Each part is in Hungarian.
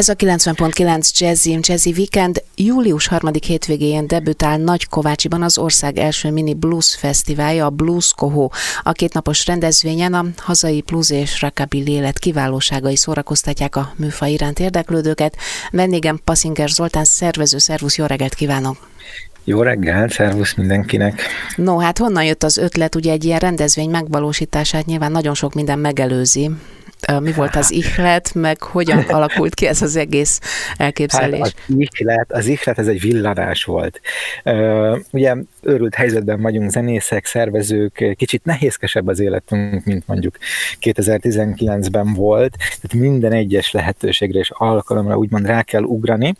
Ez a 90.9 Jazzy Jazzy Weekend július harmadik hétvégén debütál Nagy Kovácsiban az ország első mini blues fesztiválja, a Blues Kohó. A kétnapos rendezvényen a hazai blues és rockabilly élet kiválóságai szórakoztatják a műfaj iránt érdeklődőket. Vendégem Passinger Zoltán szervező, szervusz, jó reggelt kívánok! Jó reggel, szervusz mindenkinek! No, hát honnan jött az ötlet, ugye egy ilyen rendezvény megvalósítását nyilván nagyon sok minden megelőzi, mi volt az ihlet, meg hogyan alakult ki ez az egész elképzelés? Hát az ihlet, az ihlet ez egy villanás volt. Ugye őrült helyzetben vagyunk zenészek, szervezők, kicsit nehézkesebb az életünk, mint mondjuk 2019-ben volt, tehát minden egyes lehetőségre és alkalomra úgymond rá kell ugrani,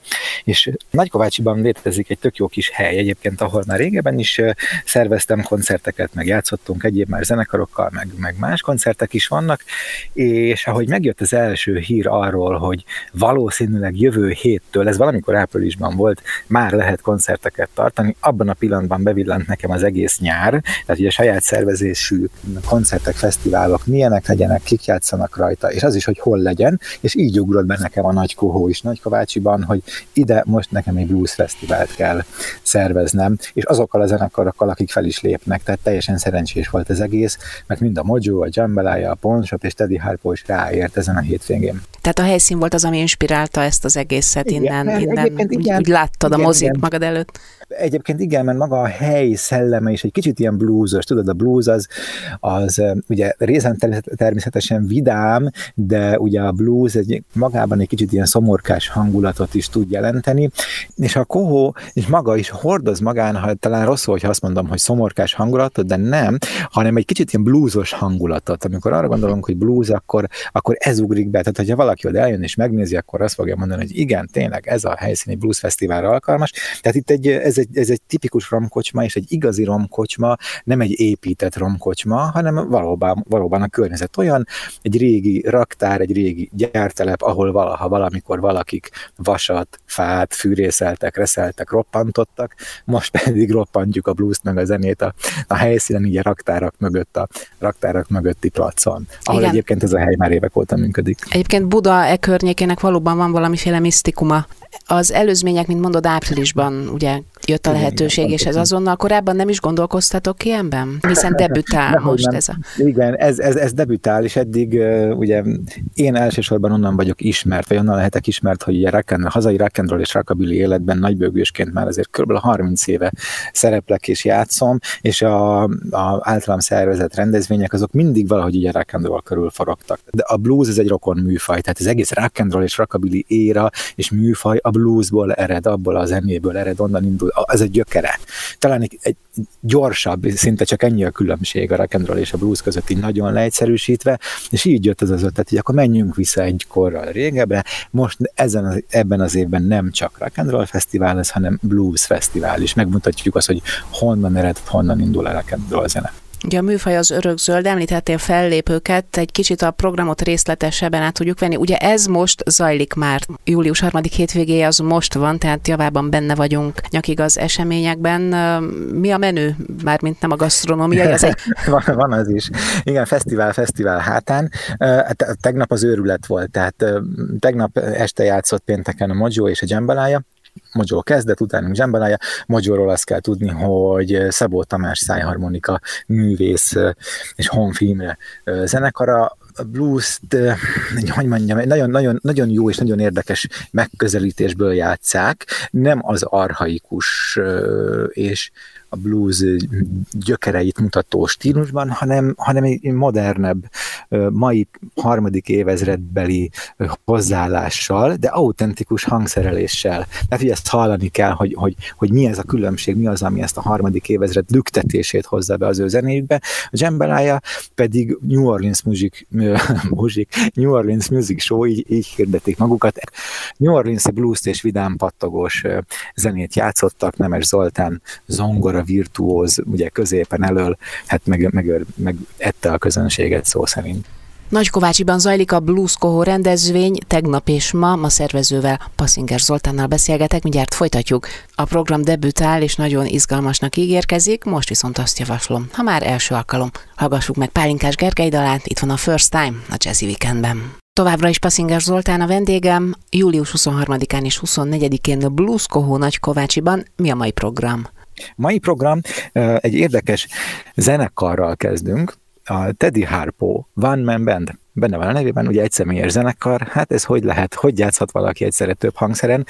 és Nagykovácsiban létezik egy tök jó kis hely egyébként, ahol már régebben is szerveztem koncerteket, meg játszottunk egyéb már zenekarokkal, meg, meg más koncertek is vannak, és ahogy megjött az első hír arról, hogy valószínűleg jövő héttől, ez valamikor áprilisban volt, már lehet koncerteket tartani, abban a pillanatban bevillant nekem az egész nyár, tehát ugye saját szervezésű koncertek, fesztiválok milyenek legyenek, kik játszanak rajta, és az is, hogy hol legyen, és így ugrott be nekem a Nagy Kohó is Nagykovácsiban, hogy ide most nekem egy blues fesztivált kell szerveznem, és azokkal a zenekarokkal, akik fel is lépnek, tehát teljesen szerencsés volt az egész, mert mind a Mojo, a Jambalaya, a Ponshop és Teddy Harpo is ráért ezen a hétvégén. Tehát a helyszín volt az, ami inspirálta ezt az egészet innen, igen, innen úgy, igen, úgy láttad igen, a mozit igen. magad előtt. Egyébként igen, mert maga a hely szelleme is egy kicsit ilyen bluesos, tudod, a blues az, az ugye részen természetesen vidám, de ugye a blues egy magában egy kicsit ilyen szomorkás hangulatot is tud jelenteni, és a kohó és maga is hordoz magán, ha talán rosszul, hogyha azt mondom, hogy szomorkás hangulatot, de nem, hanem egy kicsit ilyen bluesos hangulatot. Amikor arra gondolunk, hogy blues, akkor, akkor ez ugrik be. Tehát, hogyha valaki oda eljön és megnézi, akkor azt fogja mondani, hogy igen, tényleg ez a helyszíni blues fesztiválra alkalmas. Tehát itt egy, ez, egy, ez egy tipikus romkocsma, és egy igazi romkocsma, nem egy épített romkocsma, hanem valóban, valóban a környezet olyan, egy régi raktár, egy régi gyártelep, ahol valaha valamikor valakik vasat, fát, fűrészeltek, reszeltek, roppantottak, most pedig roppantjuk a blues meg a zenét a, a helyszínen, így a raktárak mögött, a raktárak mögötti placon, ahol Igen. egyébként ez a hely már évek óta működik. Egyébként Buda e környékének valóban van valamiféle misztikuma. Az előzmények, mint mondod, áprilisban ugye jött a lehetőség, igen, és ez azonnal korábban nem is gondolkoztatok ilyenben? Hiszen debütál nem, most nem. ez a... Igen, ez, ez, ez debütál, és eddig ugye én elsősorban onnan vagyok ismert, vagy onnan lehetek ismert, hogy ugye rock and, hazai rock and roll és rockabilly életben nagybőgősként már azért kb. 30 éve szereplek és játszom, és a, a általam szervezett rendezvények azok mindig valahogy ugye rock and roll körül forogtak. De a blues ez egy rokon műfaj, tehát az egész rock and roll és rockabilly éra és műfaj a bluesból ered, abból a zenéből ered, onnan indul, ez egy gyökere. Talán egy, egy gyorsabb, szinte csak ennyi a különbség a rock and roll és a blues között így nagyon leegyszerűsítve, és így jött az az ötlet, hogy akkor menjünk vissza egy korral régebbre, most ezen az, ebben az évben nem csak rock and roll fesztivál lesz, hanem blues fesztivál is. Megmutatjuk azt, hogy honnan ered, honnan indul a rock and roll zene. Ugye a műfaj az örökzöld, említettél fellépőket, egy kicsit a programot részletesebben át tudjuk venni. Ugye ez most zajlik már, július harmadik hétvégéje az most van, tehát javában benne vagyunk nyakig az eseményekben. Mi a menü? Mármint nem a gasztronómia, az egy... van, van az is. Igen, fesztivál, fesztivál hátán. Tegnap az őrület volt, tehát tegnap este játszott pénteken a Mojo és a Jambalaya, Mojo kezdet, utána Zsembalája. Mojóról azt kell tudni, hogy Szabó Tamás szájharmonika művész és honfilm zenekara, a blues-t, hogy mondjam, nagyon, nagyon, nagyon jó és nagyon érdekes megközelítésből játszák, nem az arhaikus és a blues gyökereit mutató stílusban, hanem, hanem egy modernebb, mai harmadik évezredbeli hozzáállással, de autentikus hangszereléssel. Tehát, hogy ezt hallani kell, hogy, hogy, hogy mi ez a különbség, mi az, ami ezt a harmadik évezred lüktetését hozza be az ő zenéjükbe. A Jambalaya pedig New Orleans Music, music New Orleans Music Show, így, így hirdetik magukat. New Orleans blues és vidám pattogós zenét játszottak, Nemes Zoltán zongora virtuóz, ugye középen elől, hát meg, meg, meg ette a közönséget szó szerint. Nagykovácsiban zajlik a Blues Kohó rendezvény, tegnap és ma, ma szervezővel Passinger Zoltánnal beszélgetek, mindjárt folytatjuk. A program debütál és nagyon izgalmasnak ígérkezik, most viszont azt javaslom, ha már első alkalom, hallgassuk meg Pálinkás Gergely dalát, itt van a First Time a Jazzy Weekendben. Továbbra is Passzinger Zoltán a vendégem, július 23-án és 24-én Blues Kohó Nagykovácsiban. Mi a mai program? Mai program egy érdekes zenekarral kezdünk, a Teddy Harpo One Man Band benne van a nevében, ugye egy személyes zenekar, hát ez hogy lehet, hogy játszhat valaki egyszerre több hangszeren.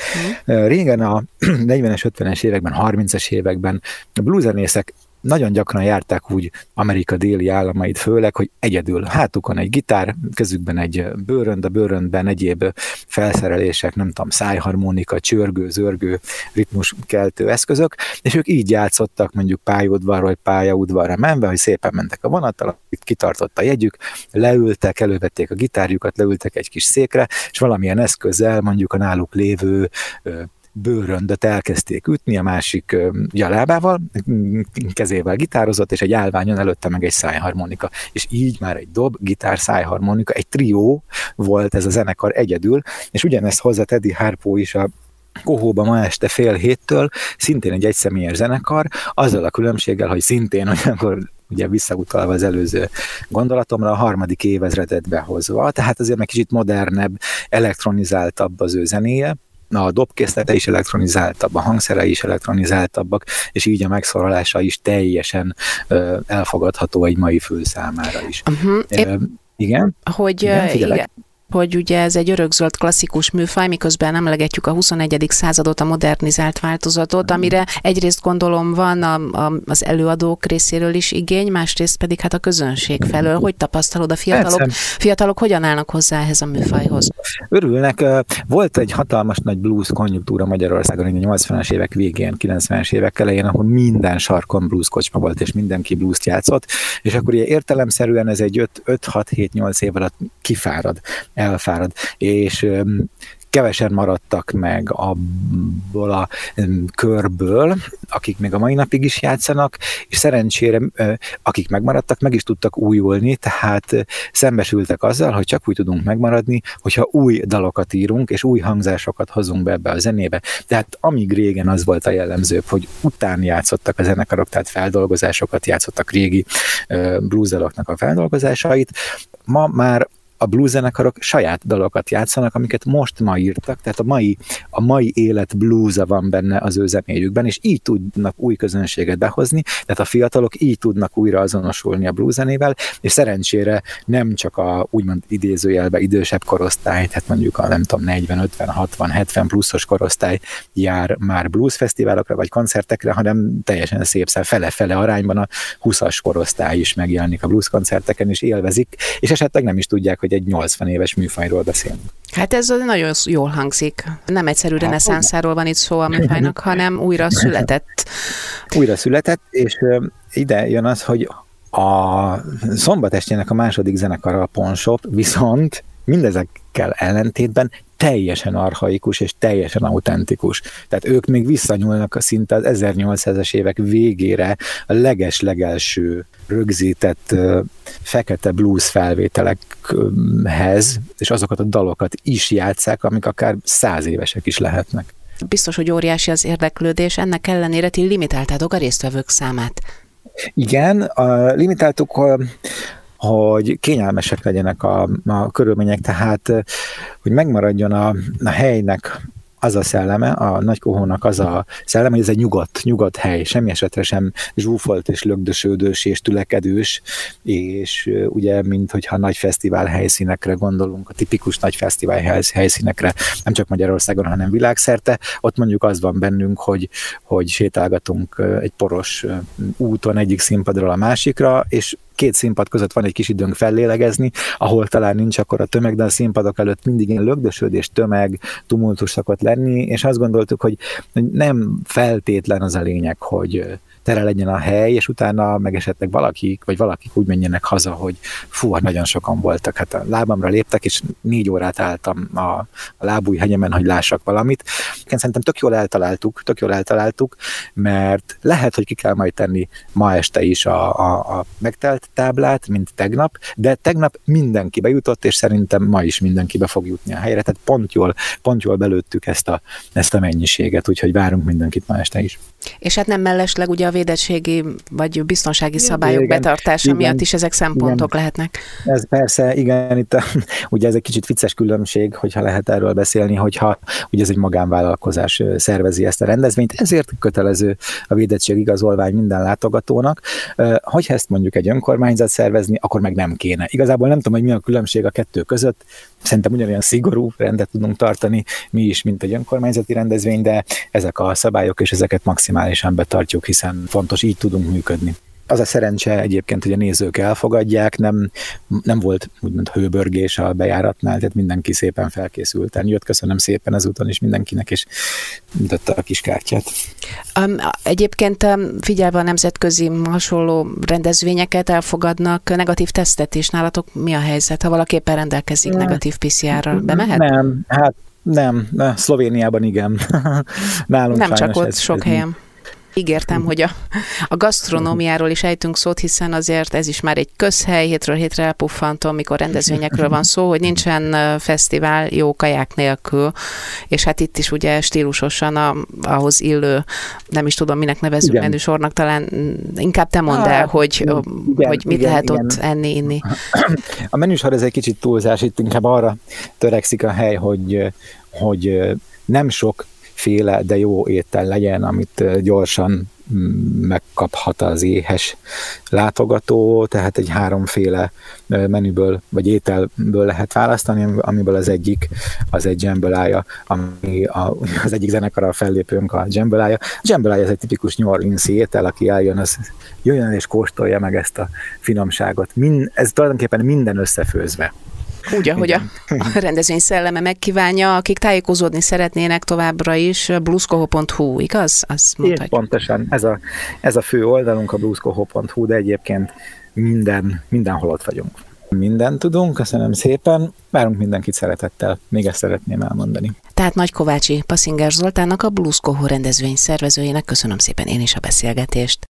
Mm. Régen a 40-es, 50-es években, 30-es években a blueszenészek nagyon gyakran járták úgy Amerika déli államait főleg, hogy egyedül hátukon egy gitár, kezükben egy bőrönd, a bőröndben egyéb felszerelések, nem tudom, szájharmonika, csörgő, zörgő, ritmus keltő eszközök, és ők így játszottak mondjuk pályaudvarra vagy pályaudvarra menve, hogy szépen mentek a vonattal, itt kitartott a jegyük, leültek, elővették a gitárjukat, leültek egy kis székre, és valamilyen eszközzel, mondjuk a náluk lévő bőröndöt elkezdték ütni a másik jalábával, kezével gitározott, és egy állványon előtte meg egy szájharmonika. És így már egy dob, gitár, szájharmonika, egy trió volt ez a zenekar egyedül, és ugyanezt hozzá Teddy Harpo is a Kohóba ma este fél héttől, szintén egy egyszemélyes zenekar, azzal a különbséggel, hogy szintén olyankor ugye visszautalva az előző gondolatomra, a harmadik évezredet behozva, tehát azért meg kicsit modernebb, elektronizáltabb az ő zenéje, a dobkészlete is elektronizáltabb, a hangszere is elektronizáltabbak, és így a megszólalása is teljesen elfogadható egy mai fül számára is. Uh-huh. Épp, igen? Hogy igen, igen, hogy ugye ez egy örökzöld klasszikus műfaj, miközben emlegetjük a 21. századot, a modernizált változatot, amire egyrészt gondolom van a, a, az előadók részéről is igény, másrészt pedig hát a közönség felől. Hogy tapasztalod a fiatalok? Fiatalok hogyan állnak hozzá ehhez a műfajhoz? Örülnek. Volt egy hatalmas nagy blues konjunktúra Magyarországon, a 80-as évek végén, 90-es évek elején, ahol minden sarkon blues kocsma volt, és mindenki blues játszott, és akkor ugye értelemszerűen ez egy 5-6-7-8 év alatt kifárad elfárad, és kevesen maradtak meg abból a körből, akik még a mai napig is játszanak, és szerencsére akik megmaradtak, meg is tudtak újulni, tehát szembesültek azzal, hogy csak úgy tudunk megmaradni, hogyha új dalokat írunk, és új hangzásokat hozunk be ebbe a zenébe. Tehát amíg régen az volt a jellemzőbb, hogy után játszottak a zenekarok, tehát feldolgozásokat játszottak régi bluesdaloknak a feldolgozásait, ma már a blues zenekarok saját dalokat játszanak, amiket most ma írtak, tehát a mai, a mai élet bluesa van benne az ő zenéjükben, és így tudnak új közönséget behozni, tehát a fiatalok így tudnak újra azonosulni a blues zenével, és szerencsére nem csak a úgymond idézőjelbe idősebb korosztály, tehát mondjuk a nem tudom 40, 50, 60, 70 pluszos korosztály jár már blues fesztiválokra vagy koncertekre, hanem teljesen szép fele-fele arányban a 20-as korosztály is megjelenik a blues koncerteken, és élvezik, és esetleg nem is tudják, hogy hogy egy 80 éves műfajról beszélünk. Hát ez nagyon jól hangzik. Nem egyszerű hát, reneszánszáról van itt szó a műfajnak, hanem újra született. Újra született, és ide jön az, hogy a szombatestének a második zenekar a Ponsop viszont mindezekkel ellentétben teljesen arhaikus és teljesen autentikus. Tehát ők még visszanyúlnak a szinte az 1800-es évek végére a leges-legelső rögzített fekete blues felvételekhez, és azokat a dalokat is játszák, amik akár száz évesek is lehetnek. Biztos, hogy óriási az érdeklődés, ennek ellenére ti limitáltátok a résztvevők számát. Igen, a, limitáltuk hogy kényelmesek legyenek a, a körülmények, tehát hogy megmaradjon a, a helynek az a szelleme, a nagykohónak az a szelleme, hogy ez egy nyugodt, nyugodt hely, semmi esetre sem zsúfolt és lögdösődős és tülekedős, és ugye, mint hogyha nagy fesztivál helyszínekre gondolunk, a tipikus nagy fesztivál helyszínekre, nem csak Magyarországon, hanem világszerte, ott mondjuk az van bennünk, hogy, hogy sétálgatunk egy poros úton egyik színpadról a másikra, és két színpad között van egy kis időnk fellélegezni, ahol talán nincs akkor a tömeg, de a színpadok előtt mindig ilyen lögdösödés, tömeg, tumultus szokott lenni, és azt gondoltuk, hogy nem feltétlen az a lényeg, hogy tere legyen a hely, és utána meg esetleg valakik, vagy valakik úgy menjenek haza, hogy fú, hát nagyon sokan voltak, hát a lábamra léptek, és négy órát álltam a, a lábúj hegyemen, hogy lássak valamit. Én szerintem tök jól eltaláltuk, tök jól eltaláltuk, mert lehet, hogy ki kell majd tenni ma este is a, a, a megtelt táblát, mint tegnap, de tegnap mindenki bejutott, és szerintem ma is mindenki be fog jutni a helyre, tehát pont jól, pont jól belőttük ezt a, ezt a mennyiséget, úgyhogy várunk mindenkit ma este is. És hát nem mellesleg ugye a védettségi vagy biztonsági igen, szabályok igen, betartása igen, miatt is ezek szempontok igen. lehetnek. Ez persze, igen, itt a, ugye ez egy kicsit vicces különbség, hogyha lehet erről beszélni, hogyha ugye ez egy magánvállalkozás szervezi ezt a rendezvényt, ezért kötelező a védettség igazolvány minden látogatónak. Hogyha ezt mondjuk egy önkormányzat szervezni, akkor meg nem kéne. Igazából nem tudom, hogy mi a különbség a kettő között, szerintem ugyanolyan szigorú rendet tudunk tartani mi is, mint egy önkormányzati rendezvény, de ezek a szabályok és ezeket maximálisan betartjuk, hiszen fontos, így tudunk működni az a szerencse egyébként, hogy a nézők elfogadják, nem, nem volt úgymond hőbörgés a bejáratnál, tehát mindenki szépen felkészülten jött. Köszönöm szépen ezúton is mindenkinek, és mutatta a kis kártyát. Um, egyébként figyelve a nemzetközi hasonló rendezvényeket elfogadnak negatív tesztet is. Nálatok mi a helyzet? Ha valaki éppen rendelkezik negatív PCR-ral, bemehet? Nem, hát nem, Szlovéniában igen. Nálunk nem csak ott, ez, sok ez helyen. Ígértem, hogy a, a gasztronómiáról is ejtünk szót, hiszen azért ez is már egy közhely, hétről hétre elpuffantom, mikor rendezvényekről van szó, hogy nincsen fesztivál jó kaják nélkül, és hát itt is ugye stílusosan a, ahhoz illő, nem is tudom, minek nevezünk igen. menüsornak, talán inkább te mondd el, hát, hogy, igen, hogy mit igen, lehet igen. ott enni, inni. A menüsor ez egy kicsit túlzás, itt inkább arra törekszik a hely, hogy, hogy nem sok féle, de jó étel legyen, amit gyorsan mm, megkaphat az éhes látogató, tehát egy háromféle menüből, vagy ételből lehet választani, amiből az egyik az egy jambalaya, ami a, az egyik zenekar a fellépőnk a jambalaya. A jambalaya ez egy tipikus New Orleans étel, aki eljön, az jöjjön és kóstolja meg ezt a finomságot. Min, ez tulajdonképpen minden összefőzve. Úgy, ahogy a, a rendezvény szelleme megkívánja, akik tájékozódni szeretnének továbbra is, blueskoho.hu, igaz? Azt mondhatjuk. pontosan. Ez a, ez a fő oldalunk, a blueskoho.hu, de egyébként minden, mindenhol ott vagyunk. Mindent tudunk, köszönöm szépen, várunk mindenkit szeretettel, még ezt szeretném elmondani. Tehát Nagy Kovácsi Passzinger Zoltánnak, a Blues Kohó rendezvény szervezőjének köszönöm szépen én is a beszélgetést.